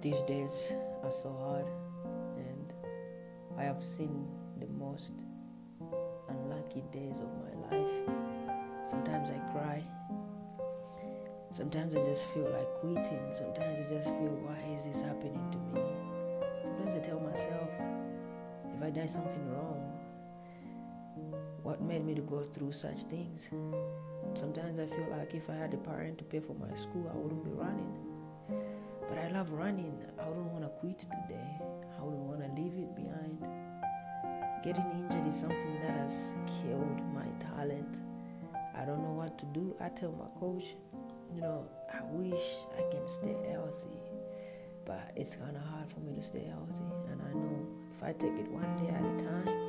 These days are so hard, and I have seen the most unlucky days of my life. Sometimes I cry. Sometimes I just feel like quitting. Sometimes I just feel, why is this happening to me? Sometimes I tell myself, if I did something wrong, what made me to go through such things? Sometimes I feel like if I had a parent to pay for my school, I wouldn't be running. Love running. I wouldn't want to quit today. I don't want to leave it behind. Getting injured is something that has killed my talent. I don't know what to do. I tell my coach, you know, I wish I can stay healthy, but it's kind of hard for me to stay healthy. And I know if I take it one day at a time,